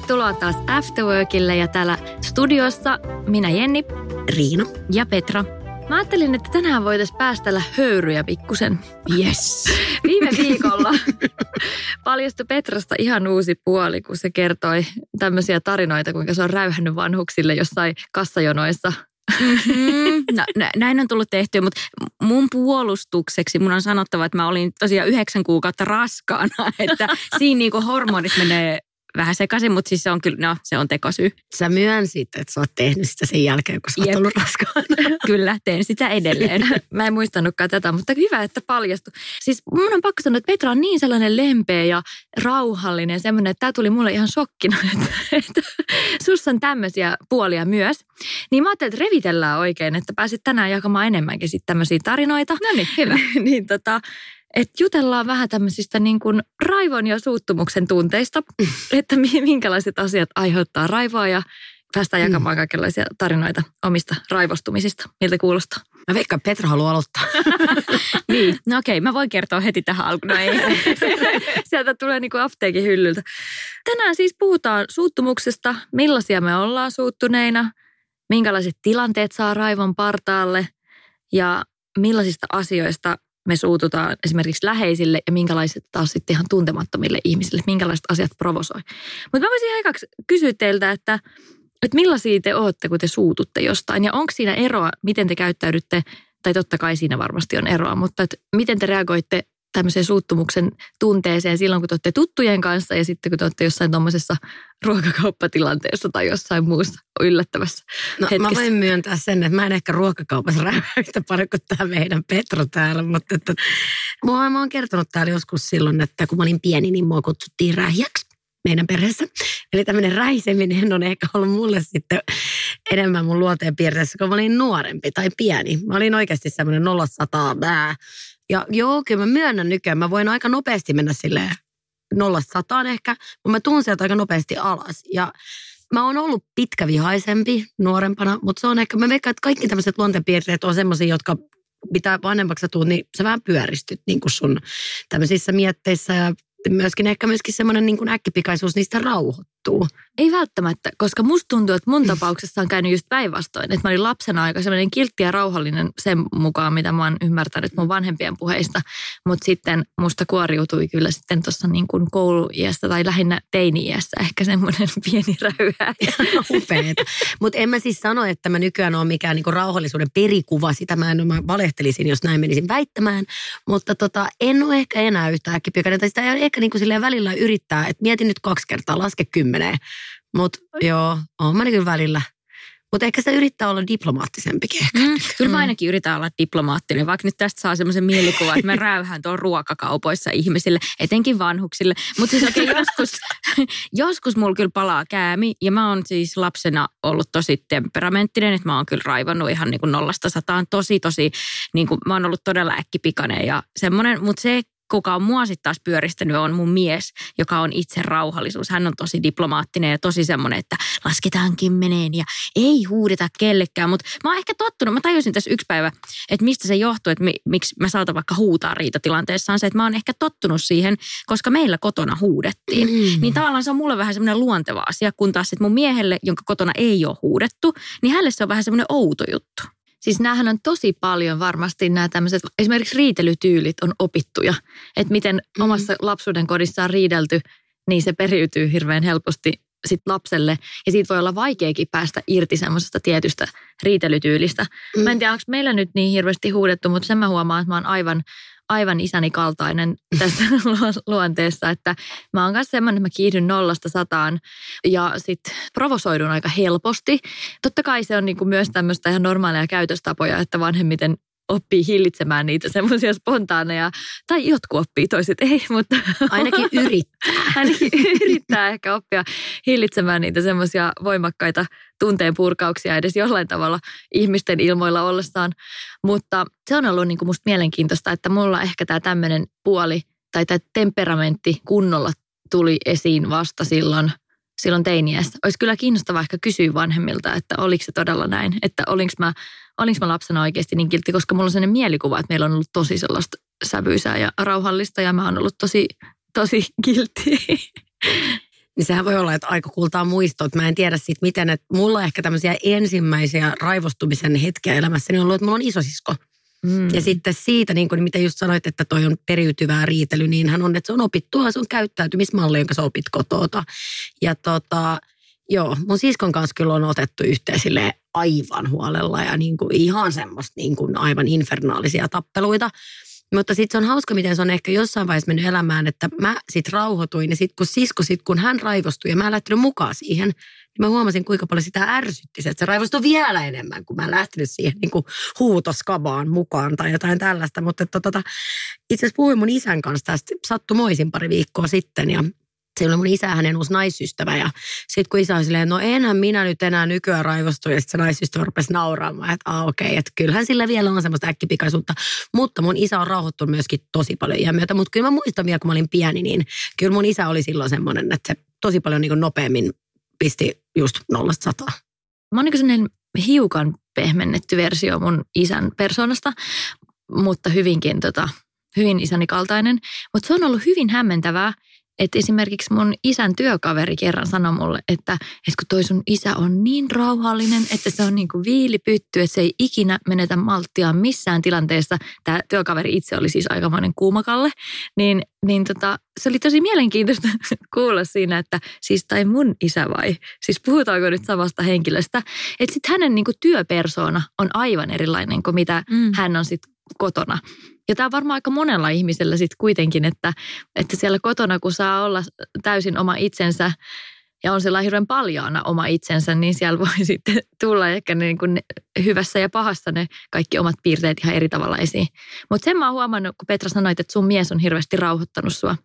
Tervetuloa taas Afterworkille ja täällä studiossa minä Jenni Riina. ja Petra. Mä ajattelin, että tänään voitaisiin päästellä höyryjä pikkusen. Yes. Viime viikolla paljastui Petrasta ihan uusi puoli, kun se kertoi tämmöisiä tarinoita, kuinka se on räyhännyt vanhuksille jossain kassajonoissa. Mm, no, nä- näin on tullut tehtyä, mutta mun puolustukseksi mun on sanottava, että mä olin tosiaan yhdeksän kuukautta raskaana, että siinä niinku hormonit menee vähän sekaisin, mutta siis se on kyllä, no se on tekosyy. Sä myönsit, että sä oot tehnyt sitä sen jälkeen, kun sä oot Jep. ollut raskaana. Kyllä, teen sitä edelleen. Mä en muistanutkaan tätä, mutta hyvä, että paljastui. Siis mun on pakko sanoa, että Petra on niin sellainen lempeä ja rauhallinen, semmoinen, että tämä tuli mulle ihan shokkina, että, että sussa on tämmöisiä puolia myös. Niin mä ajattelin, että revitellään oikein, että pääsit tänään jakamaan enemmänkin sitten tämmöisiä tarinoita. No niin, hyvä. niin tota, että jutellaan vähän tämmöisistä niin kuin raivon ja suuttumuksen tunteista, että mi- minkälaiset asiat aiheuttaa raivoa ja päästään jakamaan kaikenlaisia tarinoita omista raivostumisista. Miltä kuulostaa? Mä veikkaan, Petra haluaa aloittaa. Niin, no okei, mä voin kertoa heti tähän alkuun. No ei. Sieltä tulee niin kuin apteekin hyllyltä. Tänään siis puhutaan suuttumuksesta, millaisia me ollaan suuttuneina, minkälaiset tilanteet saa raivon partaalle ja millaisista asioista me suututaan esimerkiksi läheisille ja minkälaiset taas sitten ihan tuntemattomille ihmisille, minkälaiset asiat provosoi. Mutta mä voisin ihan ekaksi kysyä teiltä, että, että millaisia te olette, kun te suututte jostain ja onko siinä eroa, miten te käyttäydytte, tai totta kai siinä varmasti on eroa, mutta että miten te reagoitte tämmöiseen suuttumuksen tunteeseen silloin, kun te olette tuttujen kanssa ja sitten kun te olette jossain tuommoisessa ruokakauppatilanteessa tai jossain muussa yllättävässä No, mä hetkessä. voin myöntää sen, että mä en ehkä ruokakaupassa räyhä yhtä paljon kuin tämä meidän Petro täällä, mutta että, mua, mä oon kertonut täällä joskus silloin, että kun mä olin pieni, niin mua kutsuttiin rähjäksi meidän perheessä. Eli tämmöinen räiseminen on ehkä ollut mulle sitten enemmän mun luonteen piirteessä, kun mä olin nuorempi tai pieni. Mä olin oikeasti semmoinen 0 bää. Ja joo, kyllä mä myönnän nykyään, mä voin aika nopeasti mennä silleen nollasta sataan ehkä, mutta mä tuun sieltä aika nopeasti alas. Ja mä oon ollut pitkävihaisempi nuorempana, mutta se on ehkä, mä veikkaan, että kaikki tämmöiset luonteenpiirteet on semmoisia, jotka mitä vanhemmaksi tuut, niin sä vähän pyöristyt niin kuin sun tämmöisissä mietteissä ja myöskin ehkä myöskin semmoinen niin äkkipikaisuus niistä rauhoittuu. Ei välttämättä, koska musta tuntuu, että mun tapauksessa on käynyt just päinvastoin. Että mä olin lapsena aika semmoinen kiltti ja rauhallinen sen mukaan, mitä mä oon ymmärtänyt mun vanhempien puheista. Mutta sitten musta kuoriutui kyllä sitten tuossa niin kuin kouluiästä tai lähinnä teini-iässä ehkä semmoinen pieni räyhä. Upeeta. Mutta en mä siis sano, että mä nykyään on mikään niinku rauhallisuuden perikuva. Sitä mä, en, mä valehtelisin, jos näin menisin väittämään. Mutta tota, en ole ehkä enää yhtä äkkipikainen. Tai sitä ei ehkä niinku silleen välillä yrittää, että mietin nyt kaksi kertaa, laske kymmeneen. Mutta joo, oon mä kyllä välillä. Mutta ehkä se yrittää olla diplomaattisempikin ehkä. Mm, kyllä mä ainakin yritän olla diplomaattinen, vaikka nyt tästä saa semmoisen mielikuvan, että mä räyhän tuon ruokakaupoissa ihmisille, etenkin vanhuksille. Mutta siis oikein joskus, joskus mulla kyllä palaa käämi ja mä oon siis lapsena ollut tosi temperamenttinen, että mä oon kyllä raivannut ihan niin kuin nollasta sataan tosi tosi, niin kuin mä oon ollut todella äkkipikainen ja semmoinen, mutta se kuka on mua sitten taas pyöristänyt, on mun mies, joka on itse rauhallisuus. Hän on tosi diplomaattinen ja tosi semmoinen, että lasketaan kymmeneen ja ei huudeta kellekään. Mutta mä oon ehkä tottunut, mä tajusin tässä yksi päivä, että mistä se johtuu, että mi, miksi mä saatan vaikka huutaa riitatilanteessa, on se, että mä oon ehkä tottunut siihen, koska meillä kotona huudettiin. Mm. Niin tavallaan se on mulle vähän semmoinen luonteva asia, kun taas sitten mun miehelle, jonka kotona ei ole huudettu, niin hänelle se on vähän semmoinen outo juttu. Siis näähän on tosi paljon varmasti nämä tämmöiset, esimerkiksi riitelytyylit on opittuja. Että miten omassa lapsuuden kodissa on riidelty, niin se periytyy hirveän helposti sit lapselle. Ja siitä voi olla vaikeakin päästä irti semmoisesta tietystä riitelytyylistä. Mm. Mä en tiedä, onko meillä nyt niin hirveästi huudettu, mutta sen mä huomaan, että mä oon aivan, aivan isäni kaltainen tässä luonteessa, että mä oon kanssa semmoinen, että mä kiihdyn nollasta sataan ja sitten provosoidun aika helposti. Totta kai se on niinku myös tämmöistä ihan normaalia käytöstapoja, että vanhemmiten oppii hillitsemään niitä semmoisia spontaaneja, tai jotkut oppii, toiset ei, mutta... Ainakin yrittää. Ainakin yrittää ehkä oppia hillitsemään niitä semmoisia voimakkaita tunteen purkauksia edes jollain tavalla ihmisten ilmoilla ollessaan. Mutta se on ollut niin kuin musta mielenkiintoista, että mulla ehkä tämä tämmöinen puoli tai tämä temperamentti kunnolla tuli esiin vasta silloin, silloin teiniässä. Olisi kyllä kiinnostavaa ehkä kysyä vanhemmilta, että oliko se todella näin, että olinko mä olinko mä lapsena oikeasti niin kiltti, koska mulla on sellainen mielikuva, että meillä on ollut tosi sellaista sävyisää ja rauhallista ja mä oon ollut tosi, tosi kiltti. Niin sehän voi olla, että aika kultaa muisto, että mä en tiedä siitä miten, että mulla ehkä tämmöisiä ensimmäisiä raivostumisen hetkiä elämässäni on ollut, että mulla on isosisko. Mm. Ja sitten siitä, niin kuin mitä just sanoit, että toi on periytyvää riitely, niin hän on, että se on opittua, se on käyttäytymismalli, jonka sä opit kotota. Ja tota, Joo, mun siskon kanssa kyllä on otettu yhteen aivan huolella ja niin kuin ihan semmoista niin kuin aivan infernaalisia tappeluita. Mutta sitten se on hauska, miten se on ehkä jossain vaiheessa mennyt elämään, että mä sitten rauhoituin ja sitten kun sisko, sit kun hän raivostui ja mä en lähtenyt mukaan siihen, niin mä huomasin kuinka paljon sitä ärsytti että se raivostui vielä enemmän, kun mä en lähtenyt siihen niin kuin huutoskabaan mukaan tai jotain tällaista. Mutta tota, itse asiassa puhuin mun isän kanssa tästä sattumoisin pari viikkoa sitten ja Silloin mun isä hänen uusi naisystävä ja sitten kun isä oli silleen, no enhän minä nyt enää nykyään raivostu ja sitten se naisystävä rupesi nauraamaan, että ah, okei, okay, että kyllähän sillä vielä on semmoista äkkipikaisuutta. Mutta mun isä on rauhoittunut myöskin tosi paljon iän myötä, mutta kyllä mä muistan vielä, kun mä olin pieni, niin kyllä mun isä oli silloin semmoinen, että se tosi paljon niin nopeammin pisti just nollasta sataa. Mä oon niin hiukan pehmennetty versio mun isän persoonasta, mutta hyvinkin tota, hyvin isäni kaltainen. Mutta se on ollut hyvin hämmentävää, että esimerkiksi mun isän työkaveri kerran sanoi mulle, että, että kun toi sun isä on niin rauhallinen, että se on niin kuin viilipytty, että se ei ikinä menetä malttia missään tilanteessa. Tämä työkaveri itse oli siis aikamoinen kuumakalle. Niin, niin tota, se oli tosi mielenkiintoista kuulla siinä, että siis tai mun isä vai? Siis puhutaanko nyt samasta henkilöstä? Että sitten hänen niin kuin työpersoona on aivan erilainen kuin mitä mm. hän on sitten kotona. Ja tämä on varmaan aika monella ihmisellä sitten kuitenkin, että, että siellä kotona kun saa olla täysin oma itsensä ja on siellä hirveän paljaana oma itsensä, niin siellä voi sitten tulla ehkä niin kuin hyvässä ja pahassa ne kaikki omat piirteet ihan eri tavalla esiin. Mutta sen mä oon huomannut, kun Petra sanoi, että sun mies on hirveästi rauhoittanut sua,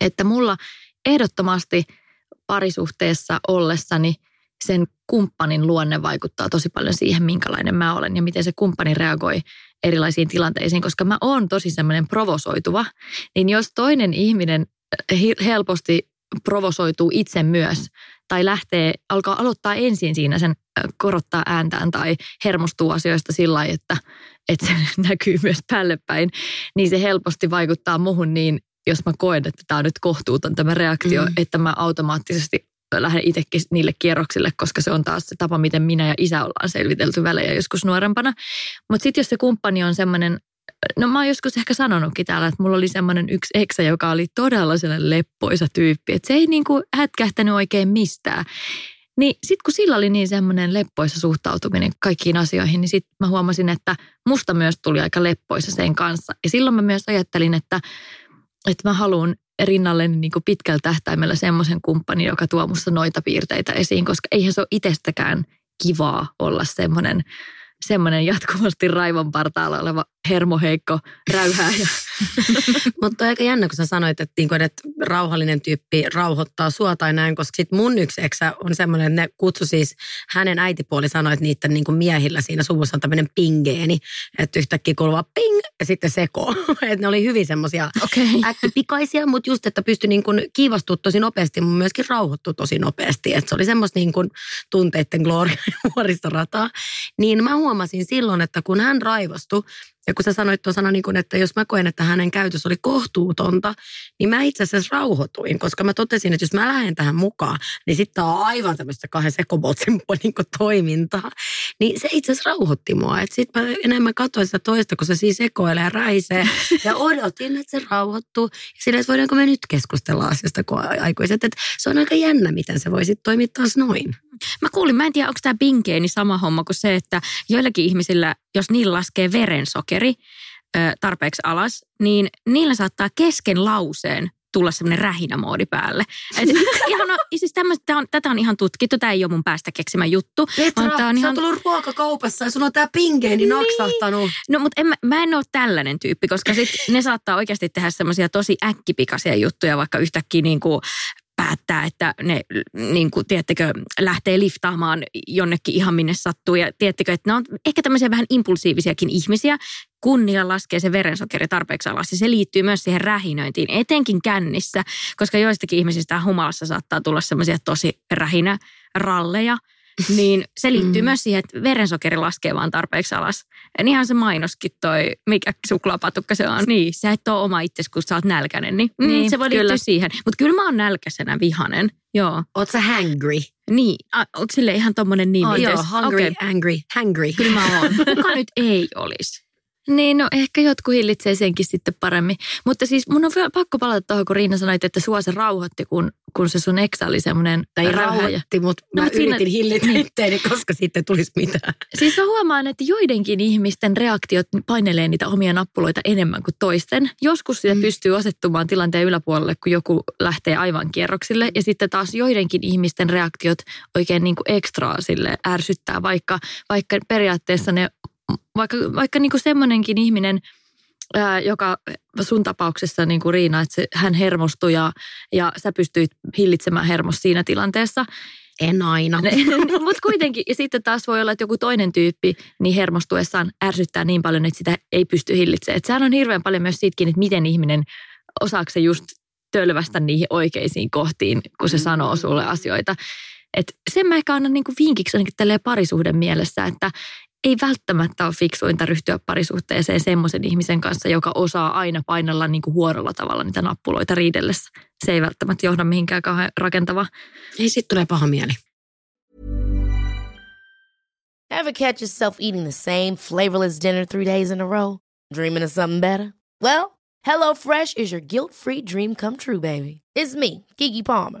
että mulla ehdottomasti parisuhteessa ollessani sen kumppanin luonne vaikuttaa tosi paljon siihen, minkälainen mä olen ja miten se kumppani reagoi erilaisiin tilanteisiin, koska mä oon tosi semmoinen provosoituva, niin jos toinen ihminen eh, helposti provosoituu itse myös tai lähtee, alkaa aloittaa ensin siinä sen eh, korottaa ääntään tai hermostuu asioista sillä lailla, että, että se näkyy myös päälle päin, niin se helposti vaikuttaa muhun niin, jos mä koen, että tämä on nyt kohtuuton tämä reaktio, mm. että mä automaattisesti lähden itsekin niille kierroksille, koska se on taas se tapa, miten minä ja isä ollaan selvitelty välejä joskus nuorempana. Mutta sitten jos se kumppani on semmoinen, no mä oon joskus ehkä sanonutkin täällä, että mulla oli semmoinen yksi eksä, joka oli todella sellainen leppoisa tyyppi, että se ei niinku hätkähtänyt oikein mistään. Niin sitten kun sillä oli niin semmoinen leppoisa suhtautuminen kaikkiin asioihin, niin sitten mä huomasin, että musta myös tuli aika leppoisa sen kanssa. Ja silloin mä myös ajattelin, että, että mä haluan rinnalleni niin pitkällä tähtäimellä semmoisen kumppanin, joka tuo musta noita piirteitä esiin, koska eihän se ole itsestäkään kivaa olla semmoinen, semmoinen jatkuvasti raivon partaalla oleva hermoheikko räyhääjä. Mutta aika jännä, kun sä sanoit, että, niin kuin, että rauhallinen tyyppi rauhoittaa sua tai näin, koska sit mun yksi eksä on semmoinen, että ne kutsu siis, hänen äitipuoli sanoi, että niiden niin kuin miehillä siinä suvussa on tämmöinen pingeeni, että yhtäkkiä kuuluu ping ja sitten seko. että ne oli hyvin semmoisia okay. äkkipikaisia, mutta just, että pystyi niin kuin kiivastua tosi nopeasti, mutta myöskin rauhoittua tosi nopeasti. Että se oli semmoista niin kuin tunteiden gloria vuoristorataa. Niin mä huomasin silloin, että kun hän raivostui, ja kun sä sanoit tuon sanan, niin että jos mä koen, että hänen käytös oli kohtuutonta, niin mä itse asiassa rauhoituin, koska mä totesin, että jos mä lähden tähän mukaan, niin sitten on aivan tämmöistä kahden sekobotsin niin toimintaa. Niin se itse asiassa rauhoitti mua. Sitten mä enemmän katsoin sitä toista, kun se siis sekoilee ja räisee. Ja odotin, että se rauhoittuu. Ja sillä, että voidaanko me nyt keskustella asiasta kun aikuiset. Että se on aika jännä, miten se voisi toimia taas noin. Mä kuulin, mä en tiedä, onko tämä pinkeeni sama homma kuin se, että joillakin ihmisillä, jos niillä laskee verensokeri, tarpeeksi alas, niin niillä saattaa kesken lauseen tulla semmoinen rähinämoodi päälle. Et, ihan, on, siis tämmöistä, on, tätä on ihan tutkittu, tämä ei ole mun päästä keksimä juttu. Petra, tää on ihan, tullut ruokakaupassa ja sun on tää pingeeni niin. naksahtanut. No mutta en, mä, mä en ole tällainen tyyppi, koska sit ne saattaa oikeasti tehdä semmoisia tosi äkkipikaisia juttuja, vaikka yhtäkkiä niin kuin päättää, että ne, niin kuin, tiedättekö, lähtee liftaamaan jonnekin ihan minne sattuu. Ja tiedättekö, että ne on ehkä tämmöisiä vähän impulsiivisiakin ihmisiä, kun laskee se verensokeri tarpeeksi alas. Ja se liittyy myös siihen rähinöintiin, etenkin kännissä, koska joistakin ihmisistä humalassa saattaa tulla semmoisia tosi rähinäralleja. Niin se liittyy mm. myös siihen, että verensokeri laskee vaan tarpeeksi alas. Ja ihan se mainoskin toi, mikä suklaapatukka se on. Niin, sä et ole oma itsesi, kun sä oot nälkäinen. Niin, mm, Niin, se voi kyllä. liittyä siihen. Mutta kyllä mä oon nälkäisenä vihanen. Joo. Oot sä hangry? Niin, a, onko sille ihan tommonen nimi? Oh, joo, hungry, Okei. angry, hangry. Kyllä mä oon. Kuka nyt ei olisi? Niin, no ehkä jotkut hillitsee senkin sitten paremmin. Mutta siis mun on pakko palata tuohon, kun Riina sanoit, että sua se rauhoitti, kun, kun se sun eksä oli semmoinen Tai rauhoitti, mutta No, mä mut siinä- yritin hillitä niin. itteeni, koska sitten tulisi mitään. Siis mä huomaan, että joidenkin ihmisten reaktiot painelee niitä omia nappuloita enemmän kuin toisten. Joskus sitä Mm. pystyy asettumaan tilanteen yläpuolelle, kun joku lähtee aivan kierroksille. Ja sitten taas joidenkin ihmisten reaktiot oikein niin kuin ekstraa sille ärsyttää, vaikka, vaikka periaatteessa ne, vaikka, vaikka niin kuin semmoinenkin ihminen, ää, joka sun tapauksessa niin kuin Riina, että se, hän hermostui ja, ja sä pystyit hillitsemään hermos siinä tilanteessa. En aina. Mutta kuitenkin, ja sitten taas voi olla, että joku toinen tyyppi niin hermostuessaan ärsyttää niin paljon, että sitä ei pysty hillitsemään. Et sehän on hirveän paljon myös siitäkin, että miten ihminen, osaako se just tölvästä niihin oikeisiin kohtiin, kun se sanoo sulle asioita. Et sen mä ehkä annan niinku vinkiksi ainakin tälleen parisuhden mielessä, että ei välttämättä ole fiksuinta ryhtyä parisuhteeseen semmoisen ihmisen kanssa, joka osaa aina painella niinku huorolla tavalla niitä nappuloita riidellessä. Se ei välttämättä johda mihinkään kauhean rakentavaa. Ei sit tulee paha mieli. Ever catch yourself eating the same flavorless dinner three days in a row? Dreaming of something better? Well, HelloFresh is your guilt-free dream come true, baby. It's me, Kiki Palmer.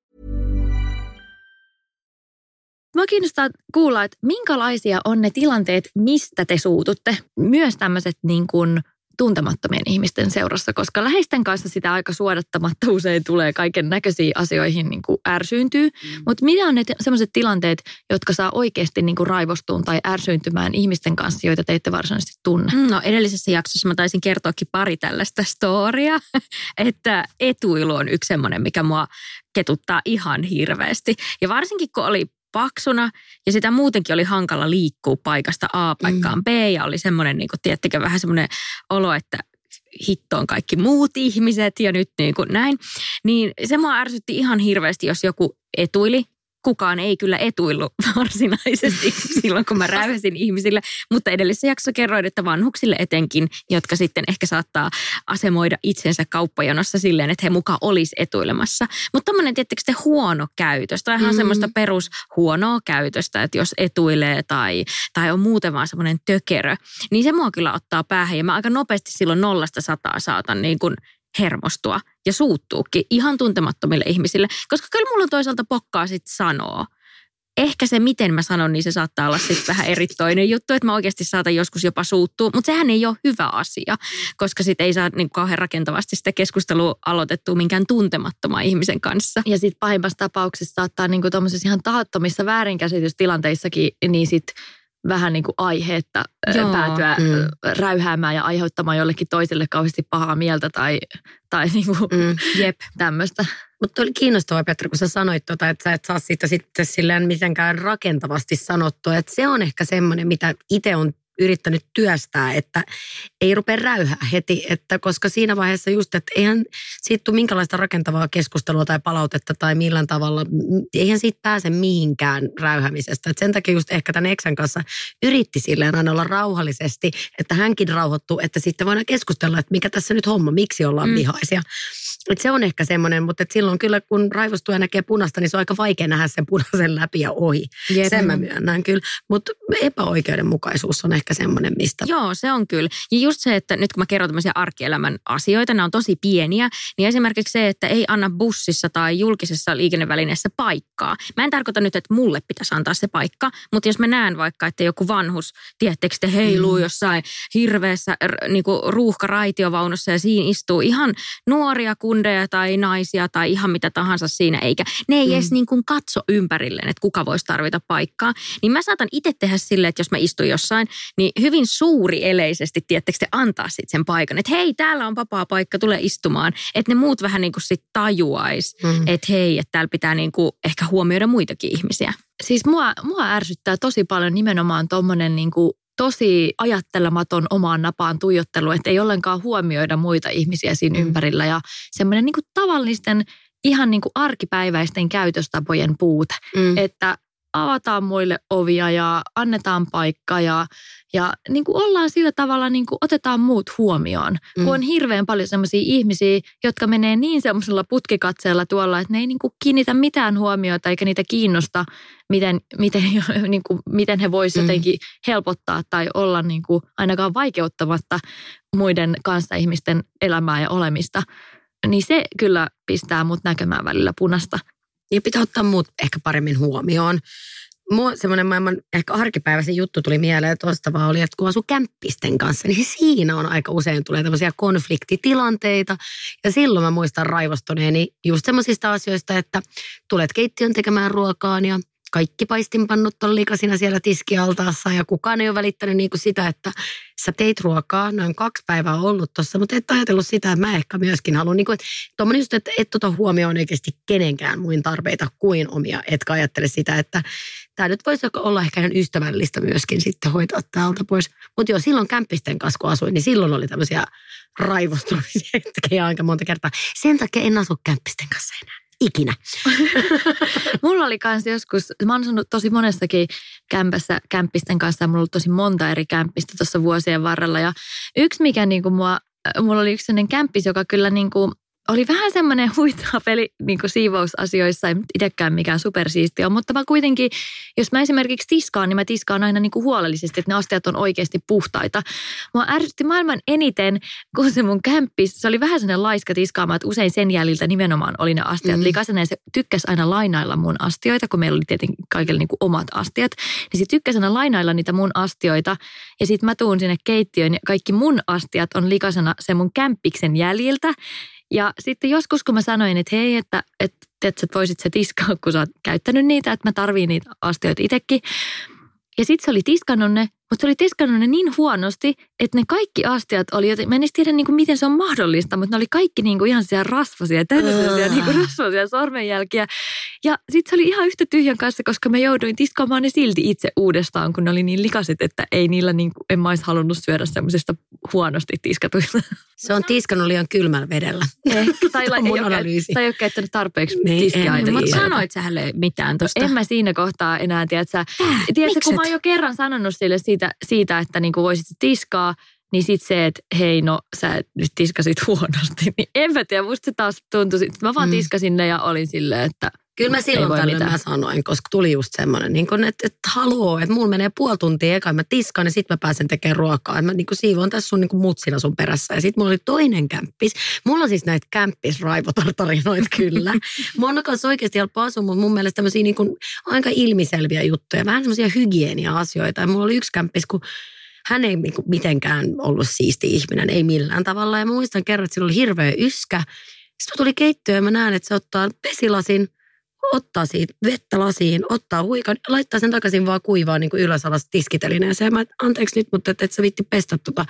Mua kiinnostaa kuulla, että minkälaisia on ne tilanteet, mistä te suututte. Myös tämmöiset niin kuin tuntemattomien ihmisten seurassa, koska läheisten kanssa sitä aika suodattamatta usein tulee kaiken näköisiin asioihin niin kuin ärsyyntyy. Mm. Mutta mitä on ne sellaiset tilanteet, jotka saa oikeasti niin kuin raivostuun tai ärsyyntymään ihmisten kanssa, joita te ette varsinaisesti tunne? No edellisessä jaksossa mä taisin kertoakin pari tällaista storia, että etuilu on yksi semmoinen, mikä mua ketuttaa ihan hirveästi. Ja varsinkin kun oli paksuna ja sitä muutenkin oli hankala liikkua paikasta A paikkaan mm. B ja oli semmoinen, niin kuin, tiedättekö, vähän semmoinen olo, että hitto on kaikki muut ihmiset ja nyt niin kuin näin. Niin se mua ärsytti ihan hirveästi, jos joku etuili. Kukaan ei kyllä etuillut varsinaisesti silloin, kun mä räyhäsin ihmisille. Mutta edellisessä jaksossa kerroin, että vanhuksille etenkin, jotka sitten ehkä saattaa asemoida itsensä kauppajonossa silleen, että he mukaan olisi etuilemassa. Mutta tämmöinen, tietysti se huono käytös, tai ihan mm. semmoista perus huonoa käytöstä, että jos etuilee tai, tai on muuten vaan semmoinen tökerö, niin se mua kyllä ottaa päähän. Ja mä aika nopeasti silloin nollasta sataa saatan niin kuin hermostua ja suuttuukin ihan tuntemattomille ihmisille, koska kyllä mulla toisaalta pokkaa sitten sanoa. Ehkä se, miten mä sanon, niin se saattaa olla sitten vähän eri toinen juttu, että mä oikeasti saatan joskus jopa suuttua, mutta sehän ei ole hyvä asia, koska sitten ei saa niin kauhean rakentavasti sitä keskustelua aloitettua minkään tuntemattoman ihmisen kanssa. Ja sitten pahimmassa tapauksessa saattaa niinku tuommoisissa ihan tahattomissa väärinkäsitystilanteissakin, niin sit vähän niin kuin aiheetta Joo. päätyä Mm. räyhäämään ja aiheuttamaan jollekin toiselle kauheasti pahaa mieltä tai, tai niin kuin Mm. jep, tämmöistä. Mutta oli kiinnostavaa, Petra, kun sä sanoit tota, että sä et saa siitä sitten silleen mitenkään rakentavasti sanottua. Että se on ehkä semmoinen, mitä itse on yrittänyt työstää, että ei rupea räyhää heti, että koska siinä vaiheessa just, että eihän siitä tule minkälaista rakentavaa keskustelua tai palautetta tai millään tavalla, eihän siitä pääse mihinkään räyhämisestä. Et sen takia just ehkä tämän Eksän kanssa yritti silleen aina olla rauhallisesti, että hänkin rauhoittuu, että sitten voidaan keskustella, että mikä tässä nyt homma, miksi ollaan mm. vihaisia. Et se on ehkä semmoinen, mutta et silloin kyllä kun raivostuu ja näkee punasta, niin se on aika vaikea nähdä sen punaisen läpi ja ohi. Jep. Sen mä myönnän kyllä. Mutta epäoikeudenmukaisuus on ehkä semmoinen, mistä... Joo, se on kyllä. Ja just se, että nyt kun mä kerron tämmöisiä arkielämän asioita, nämä on tosi pieniä, niin esimerkiksi se, että ei anna bussissa tai julkisessa liikennevälineessä paikkaa. Mä en tarkoita nyt, että mulle pitäisi antaa se paikka, mutta jos mä näen vaikka, että joku vanhus, tiedättekö te, heiluu Mm. jossain hirveässä niinku ruuhkaraitiovaunussa ja siinä istuu ihan nuoria kundeja tai naisia tai ihan mitä tahansa siinä, eikä ne ei Mm. edes niin kuin katso ympärilleen, että kuka voisi tarvita paikkaa. Niin mä saatan itse tehdä silleen, että jos mä istun jossain, niin hyvin suuri eleisesti, tiedättekö te, antaa sitten sen paikan. Että hei, täällä on vapaa paikka, tule istumaan. Että ne muut vähän niin kuin sit tajuais, Mm. että hei, että täällä pitää niin kuin ehkä huomioida muitakin ihmisiä. Siis mua, mua ärsyttää tosi paljon nimenomaan tuommoinen niin kuin tosi ajattelematon omaan napaan tuijottelu, että ei ollenkaan huomioida muita ihmisiä siinä Mm. ympärillä ja semmoinen niin tavallisten ihan niin kuin arkipäiväisten käytöstapojen puute, Mm. että avataan muille ovia ja annetaan paikka ja, ja niin kuin ollaan sillä tavalla, niin kuin otetaan muut huomioon. Mm. Kun on hirveän paljon sellaisia ihmisiä, jotka menee niin semmoisella putkikatseella tuolla, että ne ei niin kuin kiinnitä mitään huomiota eikä niitä kiinnosta, miten, miten, niin kuin, miten he voisivat Mm. jotenkin helpottaa tai olla niin kuin ainakaan vaikeuttamatta muiden kanssa ihmisten elämää ja olemista. Niin se kyllä pistää mut näkemään välillä punasta. Ja pitää ottaa muut ehkä paremmin huomioon. Mua semmoinen maailman ehkä arkipäiväisen juttu tuli mieleen tuosta vaan oli, että kun asuu kämppisten kanssa, niin siinä on aika usein tulee tämmöisiä konfliktitilanteita. Ja silloin mä muistan raivostuneeni just semmoisista asioista, että tulet keittiön tekemään ruokaan ja kaikki paistinpannut on likasina siellä tiskialtaassa ja kukaan ei ole välittänyt niin kuin sitä, että sä teit ruokaa, noin kaksi päivää ollut tuossa, mutta et ajatellut sitä, että mä ehkä myöskin haluan, niin kuin, että tommonen just, että et tota huomioon oikeasti kenenkään muin tarpeita kuin omia, etkä ajattele sitä, että tämä nyt voisi olla ehkä ihan ystävällistä myöskin sitten hoitaa täältä pois. Mutta joo, silloin kämppisten kanssa kun asuin, niin silloin oli tämmöisiä raivostumisia hetkiä aika monta kertaa. Sen takia en asu kämppisten kanssa enää. Ikinä. Mulla oli kans joskus, mä oon asunut tosi monessakin kämpässä kämppisten kanssa ja mulla on ollut tosi monta eri kämppistä tuossa vuosien varrella. Ja yksi mikä niinku mua, mulla oli yksi sellainen kämppis, joka kyllä niinku oli vähän semmoinen huitaa peli niin kuin siivousasioissa, ei itsekään mikään supersiisti on, mutta mä kuitenkin, jos mä esimerkiksi tiskaan, niin mä tiskaan aina niin kuin huolellisesti, että ne astiat on oikeasti puhtaita. Mua ärsytti maailman eniten, kun se mun kämppis, se oli vähän sellainen laiska tiskaamaan, että usein sen jäljiltä nimenomaan oli ne astiat Mm. likaisena ja se tykkäsi aina lainailla mun astioita, kun meillä oli tietenkin kaikille niin kuin omat astiat. Niin se tykkäsi aina lainailla niitä mun astioita ja sitten mä tuun sinne keittiöön ja kaikki mun astiat on likaisena sen mun kämppiksen jäljiltä. Ja sitten joskus, kun mä sanoin, että hei, että, että, että sä voisit se tiskaa, kun sä oot käyttänyt niitä, että mä tarviin niitä astioita itsekin. Ja sitten se oli tiskannut ne, mutta se oli tiskannut ne niin huonosti, että ne kaikki astiat oli, joten mä en edes tiedä niin kuin, miten se on mahdollista, mutta ne oli kaikki niin kuin ihan siellä rasvasia, täynnä sellaisia niin kuin rasvasia sormenjälkiä. Ja sitten se oli ihan yhtä tyhjän kanssa, koska mä jouduin tiskaamaan ne silti itse uudestaan, kun ne oli niin likaset, että ei niillä niin kuin, en mä olisi halunnut syödä semmoisesta huonosti tiskatuista. Se on tiskannut liian kylmällä vedellä. Ehkä, tai, ei, ole, tai ei ole käyttänyt tarpeeksi Niin, tiskiaineita. tiedä. Mutta sanoit sä hänelle mitään tosta? En mä siinä kohtaa enää, tiedätkö, tiedätkö kun mä oon jo kerran sanonut sille siitä, siitä että niinku voisit tiskaa, niin sitten se, että hei no sä nyt tiskasit huonosti, niin en mä tiedä, musta se taas tuntui, sit- mä vaan Mm. tiskasin ne ja olin silleen, että Kyllä mä silloin tällöin mä sanoin, koska tuli just semmoinen, niin kun, että, että haloo, että mulla menee puoli tuntia eka, mä tiskaan ja sitten mä pääsen tekemään ruokaa. Et mä niin siivoon tässä sun niin mutsina sun perässä. Ja sitten mulla oli toinen kämppis. Mulla on siis näitä kämppisraivotartarinoita kyllä. Mä oon kanssa oikeasti helppo asua, mutta mun mielestä tämmöisiä niin aika ilmiselviä juttuja. Vähän semmoisia hygienia-asioita. Ja mulla oli yksi kämppis, kun hän ei niin mitenkään ollut siisti ihminen, ei millään tavalla. Ja mä muistan kerran, että sillä oli hirveä yskä. Sitten tuli keittiöön ja mä näen, että se ottaa pesilasin, ottaa siitä vettä lasiin, ottaa huikan, laittaa sen takaisin vaan kuivaa niin kuin ylös alas tiskitelineeseen. Mä, anteeksi nyt, mutta et, et sä vitti pestä tota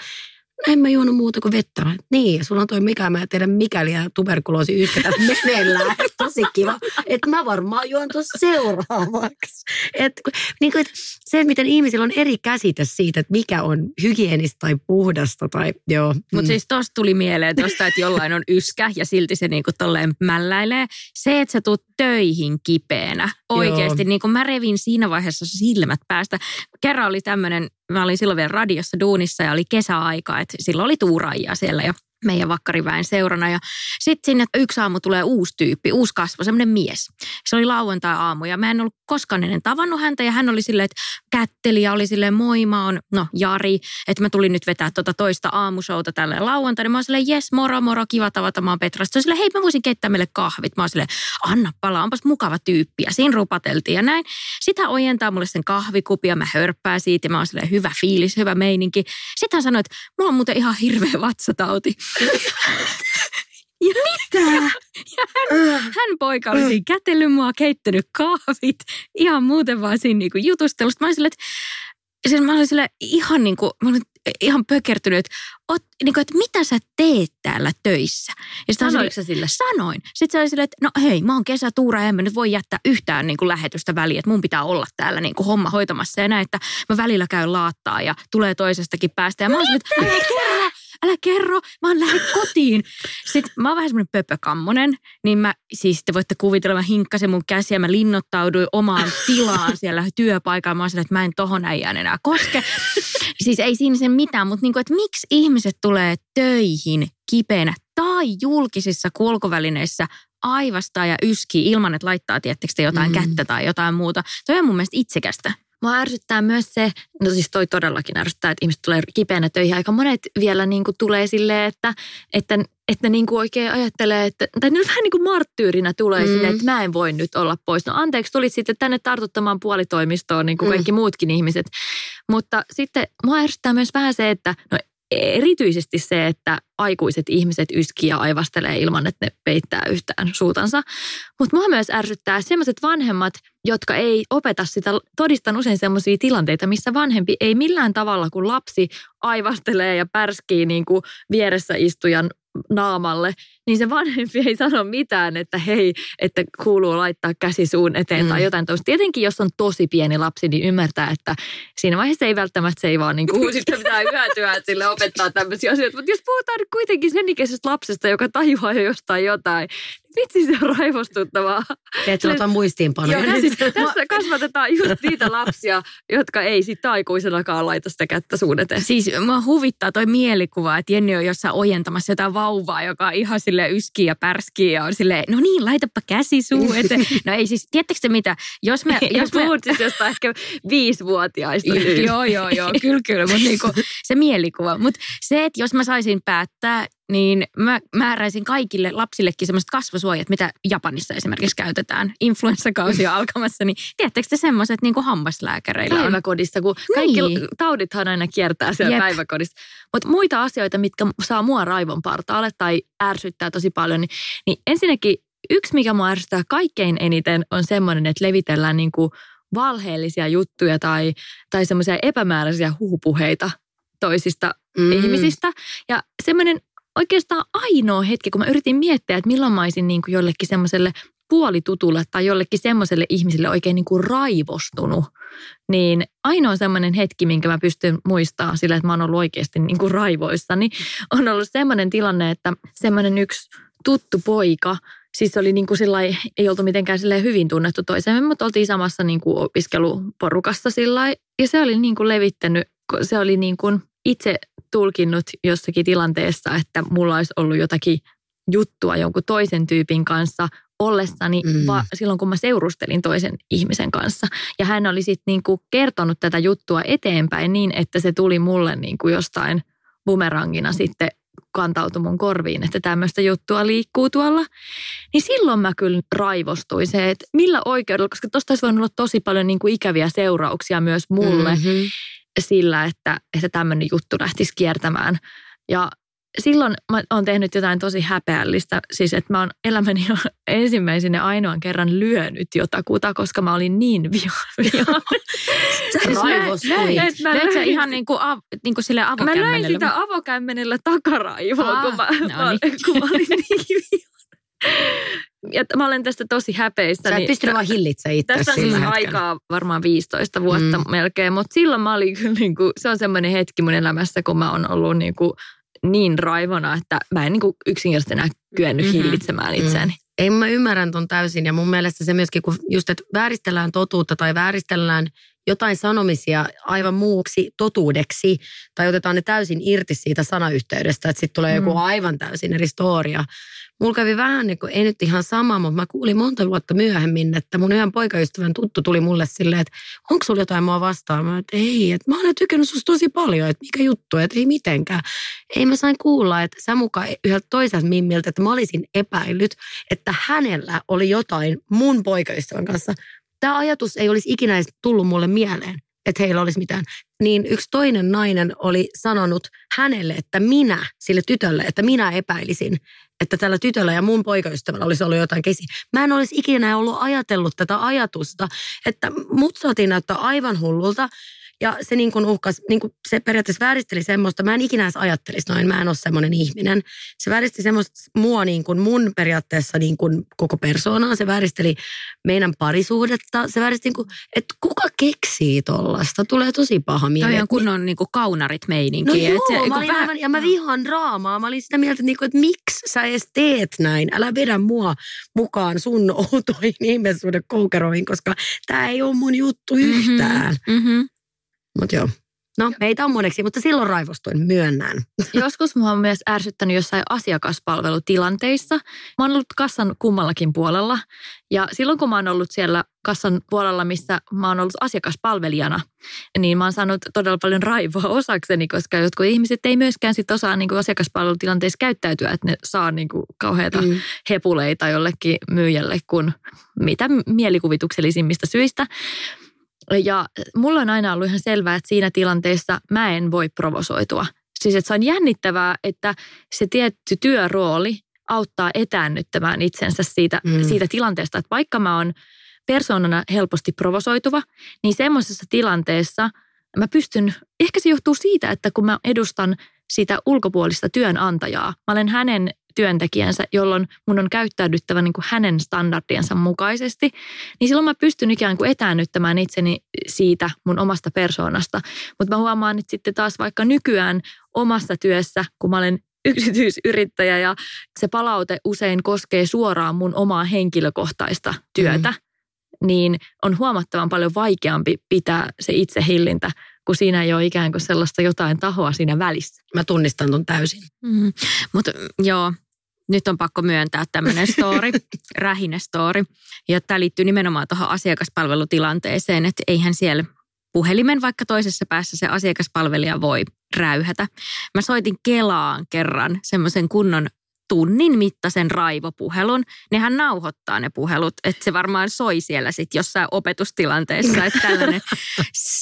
en mä juonut muuta kuin vettä. Niin, sulla on toi mikä, mä en tiedä mikäli ja tuberkuloosi tässä meneillään. Tosi kiva. Että mä varmaan juon tuossa seuraavaksi. Et, niin kuin, se, miten ihmisillä on eri käsite siitä, että mikä on hygienistä tai puhdasta. Tai, joo. Mutta mm. siis tosta tuli mieleen tosta, että jollain on yskä ja silti se niinku tolleen mälläilee. Se, että sä tuut töihin kipeänä oikeasti. Niin kuin mä revin siinä vaiheessa silmät päästä. Kerran oli tämmöinen, mä olin silloin vielä radiossa duunissa ja oli kesäaika, että silloin oli tuuraajia siellä ja meidän vakkariväen seurana. Ja sitten sinne yksi aamu tulee uusi tyyppi, uusi kasvo, semmoinen mies. Se oli lauantai-aamu ja mä en ollut koskaan ennen tavannut häntä ja hän oli silleen, että kätteli ja oli silleen moi mä oon, no Jari, että mä tulin nyt vetää tuota toista aamushouta tälle lauantaina. Mä oon silleen, jes moro moro, kiva tavata, mä oon Petra. Sitten silleen, hei mä voisin keittää meille kahvit. Mä oon silleen, anna palaa, onpas mukava tyyppi. Ja siinä rupateltiin ja näin. Sitä ojentaa mulle sen kahvikupi ja mä hörppää siitä ja mä oon silleen, hyvä fiilis, hyvä meininki. Sitten hän sanoi, että mulla on muuten ihan hirveä vatsatauti. Ja mitä? Ja hän, hän poika oli siinä kätellyt mua, keittänyt kahvit, ihan muuten vaan siinä niinku jutustelusta. Mä olin silleen, että, siis mä olin sille ihan niinku, mä olin ihan pökertynyt, että, oot, niinku, että mitä sä teet täällä töissä? Ja Sanoitko sä sille? Sanoin. Sitten se oli silleen, että no hei, mä oon kesätuura, en mä nyt voi jättää yhtään niin kuin lähetystä väliin, että mun pitää olla täällä niin kuin homma hoitamassa ja näin, että mä välillä käyn laattaa ja tulee toisestakin päästä. Ja mä oon silleen, että älä kerro, mä oon lähde kotiin. Sitten mä oon vähän semmoinen pöpökammonen, niin mä, siis te voitte kuvitella, mä hinkkasin mun käsiä, mä linnoittauduin omaan tilaan siellä työpaikalla. Mä oon silleen, että mä en tohon äijään enää koske. Siis ei siinä sen mitään, mutta niin kuin, että miksi ihmiset tulee töihin kipeänä tai julkisissa kulkuvälineissä aivastaa ja yskii ilman, että laittaa, tiettekö te jotain mm. kättä tai jotain muuta. Toi on mun mielestä itsekästä. Mua ärsyttää myös se, no siis toi todellakin ärsyttää, että ihmiset tulee kipeänä töihin. Aika monet vielä niin kuin tulee silleen, että, että, että niin kuin oikein ajattelee, että, tai nyt vähän niin kuin marttyyrinä tulee Mm. silleen, että mä en voi nyt olla pois. No anteeksi, tulit sitten tänne tartuttamaan puolitoimistoon niin kuin Mm. kaikki muutkin ihmiset. Mutta sitten mua ärsyttää myös vähän se, että no erityisesti se, että aikuiset ihmiset yskii ja aivastelee ilman, että ne peittää yhtään suutansa. Mutta mua myös ärsyttää sellaiset vanhemmat, jotka ei opeta sitä. Todistan usein sellaisia tilanteita, missä vanhempi ei millään tavalla, kun lapsi aivastelee ja pärskii niin kuin vieressä istujan naamalle, niin se vanhempi ei sano mitään, että hei, että kuuluu laittaa käsi suun eteen mm. tai jotain tuosta. Tietenkin, jos on tosi pieni lapsi, niin ymmärtää, että siinä vaiheessa ei välttämättä se ei vaan niin kuin, sitten pitää hyötyä, että sille opettaa tämmöisiä asioita. Mutta jos puhutaan nyt kuitenkin sen ikäisestä lapsesta, joka tajuaa jo jostain jotain, vitsi se on raivostuttavaa. Petra, ota muistiinpanoja. Joo, tässä, tässä kasvatetaan just niitä lapsia, jotka ei sitten aikuisenakaan laita sitä kättä suun eteen. Siis mua huvittaa toi mielikuva, että Jenni on jossain ojentamassa jotain vauvaa, joka on ihan sille yskii ja pärskii ja on silleen, no niin, laitapa käsi suu eteen. No ei siis, tiedättekö te mitä, jos me... Jos me puhut siis jostain ehkä viisivuotiaista. joo, joo, joo, kyllä, kyllä, mutta niinku, se mielikuva. Mutta se, että jos mä saisin päättää, niin mä määräisin kaikille lapsillekin semmoiset kasvosuojat, mitä Japanissa esimerkiksi käytetään. Influenssakausi on alkamassa, niin tiedättekö te semmoiset niin kuin hammaslääkäreillä on? päiväkodista, kun kaikki Niin. taudithan aina kiertää siellä Jep. päiväkodissa. Mutta muita asioita, mitkä saa mua raivon partaalle tai ärsyttää tosi paljon, niin, niin ensinnäkin yksi, mikä mua ärsyttää kaikkein eniten, on semmoinen, että levitellään niinku valheellisia juttuja tai, tai semmoisia epämääräisiä huhupuheita toisista mm. ihmisistä. Ja semmoinen oikeastaan ainoa hetki, kun mä yritin miettiä, että milloin mä olisin niin kuin jollekin semmoiselle puolitutulle tai jollekin semmoiselle ihmiselle oikein niin kuin raivostunut, niin ainoa semmoinen hetki, minkä mä pystyn muistamaan sillä, että mä oon ollut oikeasti niin kuin raivoissani, on ollut semmoinen tilanne, että semmoinen yksi tuttu poika, siis oli niin kuin sillai, ei oltu mitenkään hyvin tunnettu toisemme, mutta oltiin samassa niin kuin opiskeluporukassa sillä ja se oli niin kuin levittänyt, se oli niin kuin itse tulkinnut jossakin tilanteessa, että mulla olisi ollut jotakin juttua jonkun toisen tyypin kanssa ollessani Mm. va- silloin, kun mä seurustelin toisen ihmisen kanssa. Ja hän oli sitten niinku kertonut tätä juttua eteenpäin niin, että se tuli mulle niinku jostain bumerangina sitten kantautui mun korviin, että tämmöistä juttua liikkuu tuolla. Niin silloin mä kyllä raivostuin se, että millä oikeudella, koska tosta olisi voinut olla tosi paljon niinku ikäviä seurauksia myös mulle Mhm. Sillä, että, että tämmöinen juttu lähtisi kiertämään. Ja silloin mä oon tehnyt jotain tosi häpeällistä. Siis että mä oon elämäni ensimmäisen ja ainoan kerran lyönyt jotakuta, koska mä olin niin viha. Sä Siis mä- raivostuit. mä- mä sä löin- ihan niin kuin, av, niin kuin sille Mä löin sitä avokämmenellä takaraivoa, Aa, kun, mä, no mä, niin. kun mä olin niin viha. Ja mä olen tästä tosi häpeistä. Sä et niin pystynyt vaan hillitsemään itse Tästä on siis hetkellä. aikaa varmaan 15 vuotta Mm. mm. melkein, mutta silloin mä olin kyllä niin kuin, se on semmoinen hetki mun elämässä, kun mä oon ollut niin, kuin niin raivona, että mä en niin kuin yksinkertaisesti enää kyennyt Mhm. mm-hmm. hillitsemään itseäni. Ei, mä ymmärrän ton täysin ja mun mielestä se myöskin, kun just, että vääristellään totuutta tai vääristellään jotain sanomisia aivan muuksi totuudeksi tai otetaan ne täysin irti siitä sanayhteydestä, että sitten tulee joku Mm. aivan täysin eri storia. Mulla kävi vähän niin kuin, ei nyt ihan sama, mutta mä kuulin monta vuotta myöhemmin, että mun yhden poikaystävän tuttu tuli mulle silleen, että onko sulla jotain mua vastaan? Mä että ei, että mä olen tykännyt susta tosi paljon, että mikä juttu, että ei mitenkään. Ei mä sain kuulla, että sä mukaan yhdeltä toiselta mimmiltä, että mä olisin epäillyt, että hänellä oli jotain mun poikaystävän kanssa. Tämä ajatus ei olisi ikinä edes tullut mulle mieleen, että heillä olisi mitään. Niin yksi toinen nainen oli sanonut hänelle, että minä, sille tytölle, että minä epäilisin, että tällä tytöllä ja mun poikaystävällä olisi ollut jotain kesi. Mä en olisi ikinä ollut ajatellut tätä ajatusta, että mut saatiin näyttää aivan hullulta. Ja se niin kuin uhkas, niin kuin se periaatteessa vääristeli semmoista, mä en ikinä edes ajattelisi noin, mä en ole semmoinen ihminen. Se vääristeli semmoista mua niin kuin mun periaatteessa niin kuin koko persoonaa, se vääristeli meidän parisuhdetta, se vääristeli niin kuin, että kuka keksii tollasta, tulee tosi paha mieli. Toi on kunnon niin kuin kaunarit meininki. No joo, se- mä olin vähän- aivan, ja mä vihaan draamaa. Mä olin sitä mieltä, että, niinku, että miksi sä edes teet näin. Älä vedä mua mukaan sun outoihin ihmissuuden koukeroihin, koska tämä ei ole mun juttu yhtään. Mhm, mhm. Mutta joo. No, meitä on moneksi, mutta silloin raivostuin, myönnän. Joskus mua on myös ärsyttänyt jossain asiakaspalvelutilanteissa. Mä oon ollut kassan kummallakin puolella. Ja silloin kun mä oon ollut siellä kassan puolella, missä mä oon ollut asiakaspalvelijana, niin mä oon saanut todella paljon raivoa osakseni, koska jotkut ihmiset ei myöskään sit osaa niin kuin asiakaspalvelutilanteissa käyttäytyä, että ne saa niin kuin kauheita Mm. hepuleita jollekin myyjälle kuin mitä mielikuvituksellisimmista syistä. Ja mulla on aina ollut ihan selvää, että siinä tilanteessa mä en voi provosoitua. Siis että se on jännittävää, että se tietty työrooli auttaa etäännyttämään itsensä siitä, Mm. mm. siitä tilanteesta, että vaikka mä oon persoonana helposti provosoituva, niin semmoisessa tilanteessa mä pystyn, ehkä se johtuu siitä, että kun mä edustan sitä ulkopuolista työnantajaa, mä olen hänen työntekijänsä, jolloin mun on käyttäydyttävä niin kuin hänen standardiensa mukaisesti, niin silloin mä pystyn ikään kuin etäännyttämään itseni siitä mun omasta persoonasta. Mutta mä huomaan, että sitten taas vaikka nykyään omassa työssä, kun mä olen yksityisyrittäjä ja se palaute usein koskee suoraan mun omaa henkilökohtaista työtä, mm. niin on huomattavan paljon vaikeampi pitää se itsehillintä, kun siinä ei ole ikään kuin sellaista jotain tahoa siinä välissä. Mä tunnistan ton täysin. Mm. Mutta joo, nyt on pakko myöntää tämmöinen story, rähinä story. Ja tämä liittyy nimenomaan tuohon asiakaspalvelutilanteeseen, että eihän siellä puhelimen vaikka toisessa päässä se asiakaspalvelija voi räyhätä. Mä soitin Kelaan kerran semmoisen kunnon tunnin mittaisen raivopuhelun. Nehän nauhoittaa ne puhelut, että se varmaan soi siellä sitten jossain opetustilanteessa, että tällainen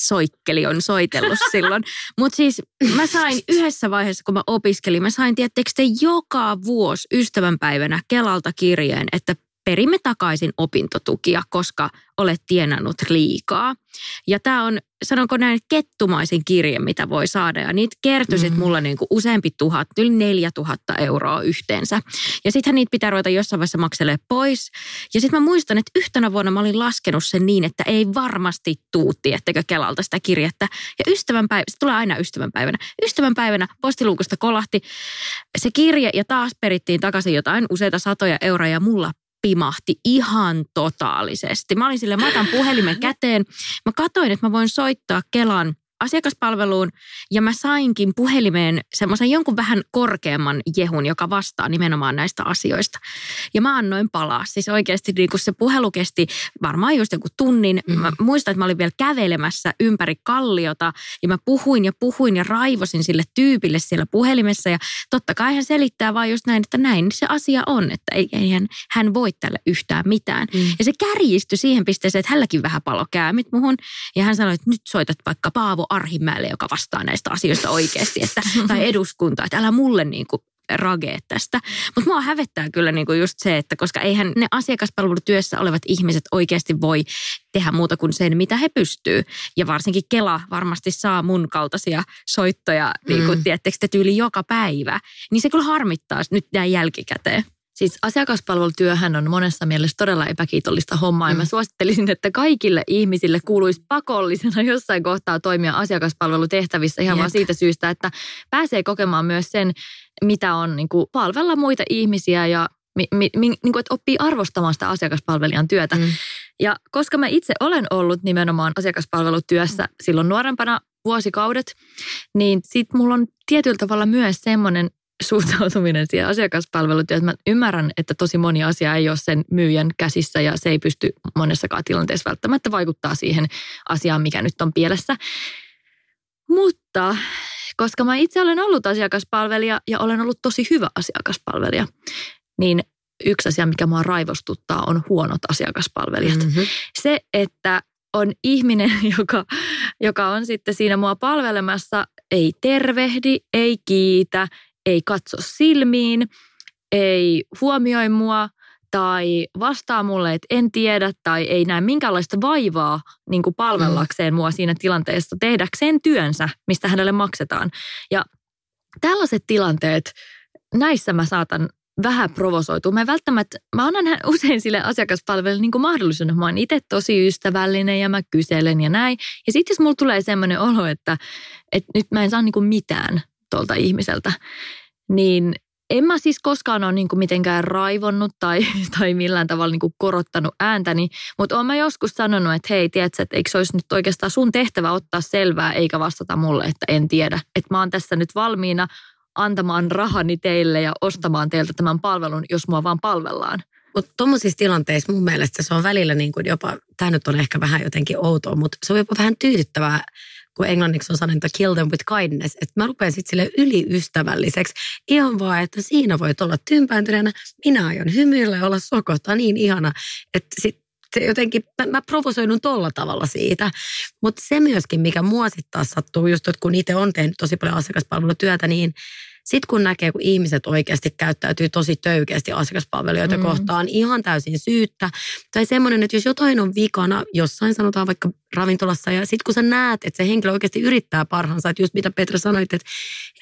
soikkeli on soitellut silloin. Mutta siis mä sain yhdessä vaiheessa, kun mä opiskelin, mä sain, tiettekö te joka vuosi ystävänpäivänä Kelalta kirjeen, että perimme takaisin opintotukia, koska olet tienannut liikaa. Ja tämä on, sanonko näin, kettumaisin kirje, mitä voi saada. Ja niitä kertyi sitten Mm. mulla niinku useampi tuhat, yli neljä tuhatta euroa yhteensä. Ja sittenhän niitä pitää ruveta jossain vaiheessa makselee pois. Ja sitten mä muistan, että yhtenä vuonna mä olin laskenut sen niin, että ei varmasti tuu, tiettekö Kelalta sitä kirjettä. Ja ystävänpäivä, se tulee aina ystävänpäivänä. Ystävänpäivänä postiluukusta kolahti se kirje ja taas perittiin takaisin jotain useita satoja euroja ja mulla pimahti ihan totaalisesti. Mä olin sille, mä otan puhelimen käteen. Mä katsoin, että mä voin soittaa Kelan asiakaspalveluun ja mä sainkin puhelimeen semmoisen jonkun vähän korkeamman jehun, joka vastaa nimenomaan näistä asioista. Ja mä annoin palaa. Siis oikeasti niin kun se puhelu kesti varmaan just joku tunnin. Mm. Mä muistan, että mä olin vielä kävelemässä ympäri kalliota ja mä puhuin ja puhuin ja raivosin sille tyypille siellä puhelimessa. Ja totta kai hän selittää vaan just näin, että näin se asia on, että ei, ei hän, hän voi tälle yhtään mitään. Mm. Ja se kärjistyi siihen pisteeseen, että hänelläkin vähän palo käämit muhun. Ja hän sanoi, että nyt soitat vaikka Paavo Arhimäelle, joka vastaa näistä asioista oikeasti, että, tai eduskunta, että älä mulle niin kuin ragee tästä. Mutta mua hävettää kyllä niinku just se, että koska eihän ne asiakaspalvelutyössä olevat ihmiset oikeasti voi tehdä muuta kuin sen, mitä he pystyy. Ja varsinkin Kela varmasti saa mun kaltaisia soittoja, niin kuin, mm. tiedättekö, tyyli joka päivä. Niin se kyllä harmittaa nyt näin jälkikäteen. Siis asiakaspalvelutyöhän on monessa mielessä todella epäkiitollista hommaa. Mm. Ja mä suosittelisin, että kaikille ihmisille kuuluisi pakollisena jossain kohtaa toimia asiakaspalvelutehtävissä ihan Jep. vaan siitä syystä, että pääsee kokemaan myös sen, mitä on niin kuin palvella muita ihmisiä ja mi, mi, mi, niin kuin, että oppii arvostamaan sitä asiakaspalvelijan työtä. Mm. Ja koska mä itse olen ollut nimenomaan asiakaspalvelutyössä mm. silloin nuorempana vuosikaudet, niin sit mulla on tietyllä tavalla myös semmoinen suhtautuminen siihen asiakaspalvelutyöhön. Mä ymmärrän, että tosi moni asia ei ole sen myyjän käsissä ja se ei pysty monessakaan tilanteessa välttämättä vaikuttaa siihen asiaan, mikä nyt on pielessä. Mutta koska mä itse olen ollut asiakaspalvelija ja olen ollut tosi hyvä asiakaspalvelija, niin yksi asia, mikä mua raivostuttaa, on huonot asiakaspalvelijat. Mm-hmm. Se, että on ihminen, joka, joka on sitten siinä mua palvelemassa, ei tervehdi, ei kiitä, katso silmiin, ei huomioi mua tai vastaa mulle, että en tiedä tai ei näe minkäänlaista vaivaa niin kuin palvellakseen mua siinä tilanteessa tehdäkseen työnsä, mistä hänelle maksetaan. Ja tällaiset tilanteet, näissä mä saatan vähän provosoitua. Mä välttämättä, mä annan usein sille asiakaspalvelulle niin mahdollisuuden. Mä oon itse tosi ystävällinen ja mä kyselen ja näin. Ja sitten jos mulla tulee semmoinen olo, että, että nyt mä en saa niin mitään tuolta ihmiseltä, niin en mä siis koskaan ole niin kuin mitenkään raivonnut tai, tai millään tavalla niin kuin korottanut ääntäni, mutta olen mä joskus sanonut, että hei, tiedätkö, että eikö se olisi nyt oikeastaan sun tehtävä ottaa selvää eikä vastata mulle, että en tiedä. Että mä oon tässä nyt valmiina antamaan rahani teille ja ostamaan teiltä tämän palvelun, jos mua vaan palvellaan. Mutta tuommoisissa tilanteissa mun mielestä se on välillä niin kuin jopa, tämä nyt on ehkä vähän jotenkin outoa, mutta se on jopa vähän tyydyttävää kun englanniksi on sanonta kill them with kindness, että mä rupean sitten sille yliystävälliseksi. Ihan vaan, että siinä voit olla tympääntyneenä, minä aion hymyillä ja olla sokota niin ihana, että sit se jotenkin, mä, mä provosoidun tolla tavalla siitä. Mutta se myöskin, mikä mua sitten taas sattuu, just että kun itse on tehnyt tosi paljon asiakaspalvelutyötä, niin sitten kun näkee, kun ihmiset oikeasti käyttäytyy tosi töykeästi asiakaspalvelijoita mm. kohtaan ihan täysin syyttä. Tai semmoinen, että jos jotain on vikana jossain, sanotaan vaikka ravintolassa, ja sitten kun sä näet, että se henkilö oikeasti yrittää parhaansa, että just mitä Petra sanoit, että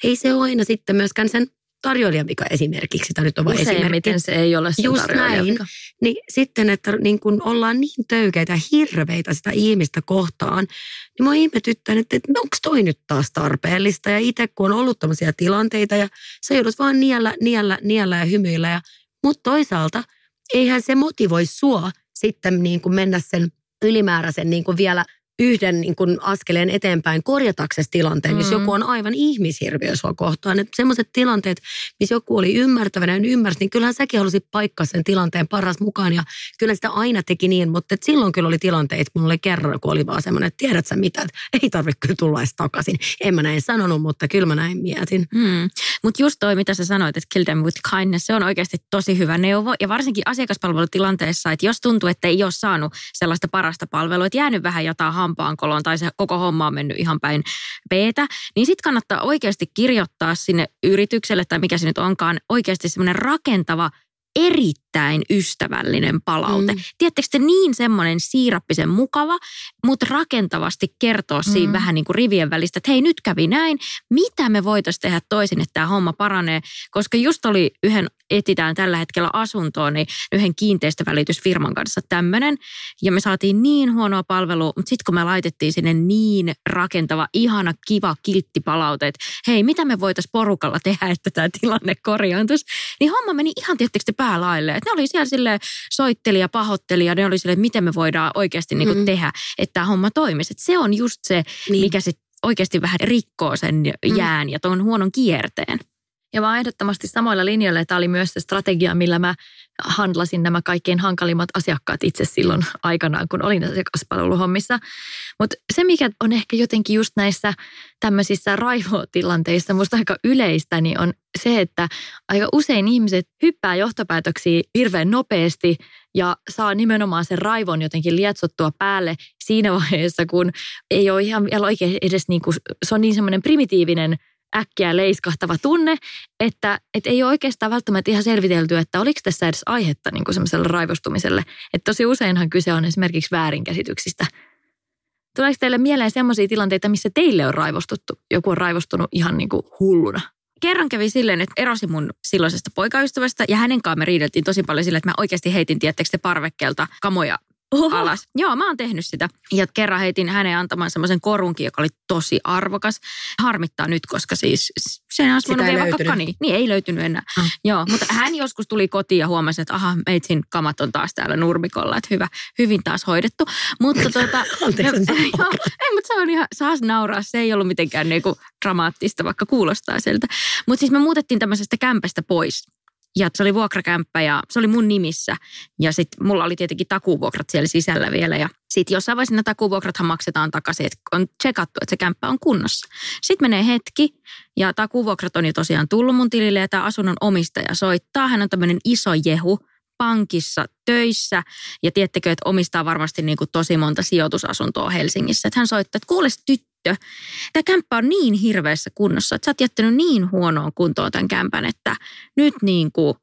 ei se ole aina sitten myöskään sen tarjoilijan vika esimerkiksi. Tämä nyt on vain esimerkki. se ei ole Just näin. Vika. Niin sitten, että niin kun ollaan niin töykeitä ja hirveitä sitä ihmistä kohtaan, niin mä ihmetyttänyt, että, että onko toi nyt taas tarpeellista. Ja itse kun on ollut tämmöisiä tilanteita ja sä joudut vaan niellä, niellä, niellä ja hymyillä. Ja, mutta toisaalta eihän se motivoi sua sitten niin kuin mennä sen ylimääräisen niin kuin vielä – yhden niin kuin askeleen eteenpäin korjataksesi tilanteen, mm. jos joku on aivan ihmishirviö sua kohtaan. Että semmoiset tilanteet, missä joku oli ymmärtävänä ja ymmärsi, niin kyllähän säkin halusit paikkaa sen tilanteen paras mukaan. Ja kyllä sitä aina teki niin, mutta et silloin kyllä oli tilanteet, mulla oli kerran, kun oli vaan semmoinen, että tiedät sä mitä, että ei tarvitse kyllä tulla edes takaisin. En mä näin sanonut, mutta kyllä mä näin mietin. Mm. Mutta just toi, mitä sä sanoit, että kill them with kindness, se on oikeasti tosi hyvä neuvo. Ja varsinkin asiakaspalvelutilanteessa, että jos tuntuu, että ei ole saanut sellaista parasta palvelua, että jäänyt vähän jotain hampaankoloon tai se koko homma on mennyt ihan päin peetä, niin sitten kannattaa oikeasti kirjoittaa sinne yritykselle tai mikä se nyt onkaan, oikeasti semmoinen rakentava erittäin ystävällinen palaute. Mm. Tiedättekö te niin semmoinen siirappisen mukava, mutta rakentavasti kertoa mm. siinä vähän niin kuin rivien välistä, että hei nyt kävi näin, mitä me voitaisiin tehdä toisin, että tämä homma paranee. Koska just oli yhden, etitään tällä hetkellä asuntoon, niin yhden kiinteistövälitysfirman kanssa tämmöinen. Ja me saatiin niin huonoa palvelua, mutta sitten kun me laitettiin sinne niin rakentava, ihana, kiva, kiltti palaute, että hei mitä me voitaisiin porukalla tehdä, että tämä tilanne korjaantuisi, niin homma meni ihan tietysti päälaille. Että ne oli siellä sille soitteli ja pahoitteli ja ne oli sille, että miten me voidaan oikeasti niin kuin mm. tehdä, että tämä homma toimisi. Että se on just se, niin. mikä sitten oikeasti vähän rikkoo sen mm. jään ja tuon huonon kierteen. Ja mä ehdottomasti samoilla linjoilla, että tämä oli myös se strategia, millä mä handlasin nämä kaikkein hankalimmat asiakkaat itse silloin aikanaan, kun olin asiakaspalveluhommissa. Mutta se, mikä on ehkä jotenkin just näissä tämmöisissä raivotilanteissa musta aika yleistä, niin on se, että aika usein ihmiset hyppää johtopäätöksiä hirveän nopeasti ja saa nimenomaan sen raivon jotenkin lietsottua päälle siinä vaiheessa, kun ei ole ihan vielä oikein edes niin kuin, se on niin semmoinen primitiivinen äkkiä leiskahtava tunne, että, että ei ole oikeastaan välttämättä ihan selvitelty, että oliko tässä edes aihetta niin semmoiselle raivostumiselle. Että tosi useinhan kyse on esimerkiksi väärinkäsityksistä. Tuleeko teille mieleen sellaisia tilanteita, missä teille on raivostuttu? Joku on raivostunut ihan niin kuin hulluna. Kerran kävi silleen, että erosin mun silloisesta poikaystävästä ja hänen kanssa me riideltiin tosi paljon sille, että mä oikeasti heitin, tiettekö te parvekkeelta kamoja Oho. alas. Joo, mä oon tehnyt sitä. Ja kerran heitin hänen antamaan semmoisen korunkin, joka oli tosi arvokas. Harmittaa nyt, koska siis sen olisi voinut vielä vaikka kani. Niin, ei löytynyt enää. Mm. Joo, mutta hän joskus tuli kotiin ja huomasi, että aha, meitsin kamat on taas täällä nurmikolla, että hyvä, hyvin taas hoidettu. Mutta tuota, joo, ei, mutta se on ihan, saas nauraa, se ei ollut mitenkään niinku dramaattista, vaikka kuulostaa siltä. Mutta siis me muutettiin tämmöisestä kämpästä pois. Ja se oli vuokrakämppä ja se oli mun nimissä. Ja sitten mulla oli tietenkin takuvuokrat siellä sisällä vielä. Ja sitten jossain vaiheessa ne takuvuokrathan maksetaan takaisin, että on tsekattu, että se kämppä on kunnossa. Sitten menee hetki ja takuvuokrat on jo tosiaan tullut mun tilille ja tämä asunnon omistaja soittaa. Hän on tämmöinen iso jehu, pankissa töissä ja tiettekö, että omistaa varmasti niin kuin tosi monta sijoitusasuntoa Helsingissä. Että hän soittaa, että kuule tyttö, tämä kämppä on niin hirveässä kunnossa, että sä oot jättänyt niin huonoon kuntoon tämän kämpän, että nyt niin kuin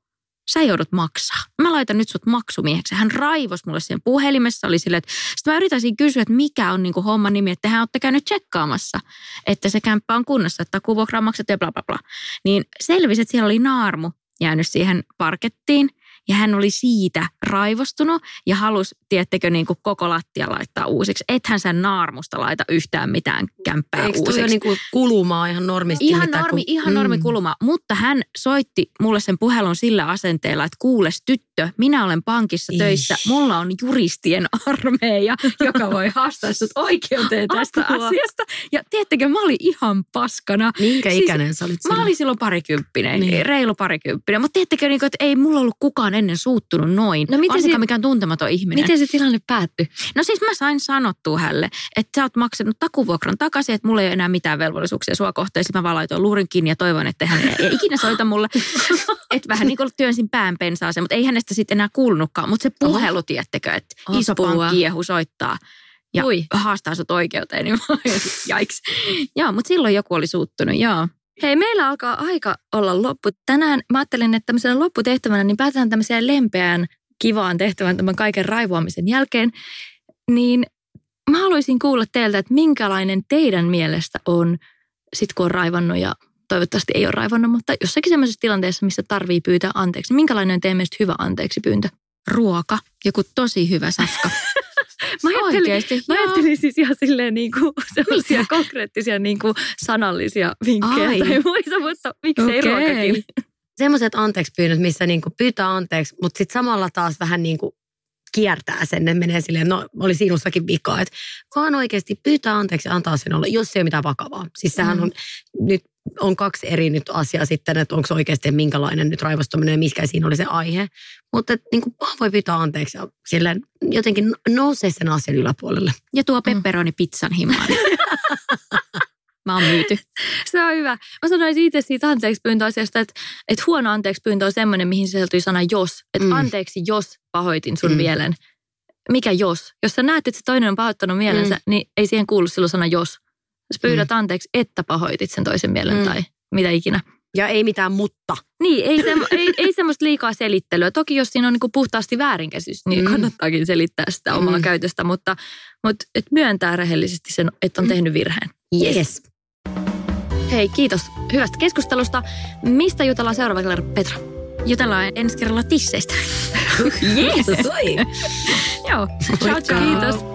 sä joudut maksaa. Mä laitan nyt sut maksumieheksi. Hän raivos mulle sen puhelimessa. Oli sille, että sitten mä yritäisin kysyä, että mikä on niin kuin homman nimi, että hän olette käynyt tsekkaamassa, että se kämppä on kunnossa, että takuvuokraa makset ja bla bla bla. Niin selvisi, että siellä oli naarmu jäänyt siihen parkettiin – ja hän oli siitä raivostunut ja halusi, tiettekö, niin kuin koko lattia laittaa uusiksi. Ethän sen naarmusta laita yhtään mitään kämppää Eikö uusiksi. Eikö niin kuin kulumaa ihan normisti? Ihan normi, kun, ihan normi mm. kuluma. Mutta hän soitti mulle sen puhelun sillä asenteella, että kuules tyttö, minä olen pankissa Ish. töissä. Mulla on juristien armeija, joka voi haastaa sut oikeuteen tästä Apua. asiasta. Ja tiettekö, mä olin ihan paskana. Minkä siis, ikäinen sä olit Mä olin silloin parikymppinen, niin. reilu parikymppinen. Mutta tiettekö, niin kuin, että ei mulla ollut kukaan ennen suuttunut noin. No miten se, mikään tuntematon ihminen. Miten se tilanne päättyi? No siis mä sain sanottua hälle, että sä oot maksanut takuvuokran takaisin, että mulla ei ole enää mitään velvollisuuksia sua kohtaan. Sitten mä vaan laitoin luurin kiinni ja toivon, että hän ei ikinä soita mulle. että vähän niin kuin työnsin pään pensaaseen, mutta ei hänestä sitten enää kuulunutkaan. Mutta se puhelu, tiettekö, että Apua. iso pankkiehu soittaa ja Ui. haastaa sut oikeuteen, niin mä jaiks. Joo, mutta silloin joku oli suuttunut, joo. Hei, meillä alkaa aika olla loppu. Tänään mä ajattelin, että tämmöisenä lopputehtävänä niin päätetään tämmöiseen lempeään, kivaan tehtävän tämän kaiken raivoamisen jälkeen. Niin mä haluaisin kuulla teiltä, että minkälainen teidän mielestä on, sit kun on raivannut ja toivottavasti ei ole raivannut, mutta jossakin semmoisessa tilanteessa, missä tarvii pyytää anteeksi. Minkälainen on teidän mielestä hyvä anteeksi pyyntö? Ruoka, joku tosi hyvä safka. Mä ajattelin, Oikeasti, mä ajattelin siis ihan silleen niin kuin sellaisia konkreettisia niin kuin sanallisia vinkkejä Ai. tai muita, mutta miksei okay. ruokakin. Semmoiset anteeksi pyynnöt, missä niin kuin pyytää anteeksi, mutta sitten samalla taas vähän niin kuin kiertää sen, ne menee silleen, no oli sinussakin vikaa, että vaan oikeasti pyytää anteeksi ja antaa sen olla, jos ei ole mitään vakavaa. Siis sehän mm. on nyt on kaksi eri nyt asiaa sitten, että onko oikeasti minkälainen nyt raivostuminen ja mikä siinä oli se aihe. Mutta niin kuin voi pyytää anteeksi ja silleen jotenkin nousee sen asian yläpuolelle. Ja tuo pepperoni pizzan himaan. Mä oon myyty. Se on hyvä. Mä sanoisin itse siitä anteeksi pyyntöasiasta, että, että huono anteeksi pyyntö on semmoinen, mihin sisältyy sana jos. Että mm. anteeksi, jos pahoitin sun mm. mielen. Mikä jos? Jos sä näet, että se toinen on pahoittanut mielensä, mm. niin ei siihen kuulu silloin sana jos. Jos pyydät mm. anteeksi, että pahoitit sen toisen mielen mm. tai mitä ikinä. Ja ei mitään mutta. Niin, ei, se, ei, ei semmoista liikaa selittelyä. Toki jos siinä on niinku puhtaasti väärinkäsitys, niin mm. kannattaakin selittää sitä omaa mm. käytöstä, mutta, mutta et myöntää rehellisesti sen, että on mm. tehnyt virheen. Yes. Hei, kiitos hyvästä keskustelusta. Mistä jutellaan seuraava kerralla, Petra? Jutellaan ensi kerralla tisseistä. yes! Joo, ciao, ciao. Kiitos.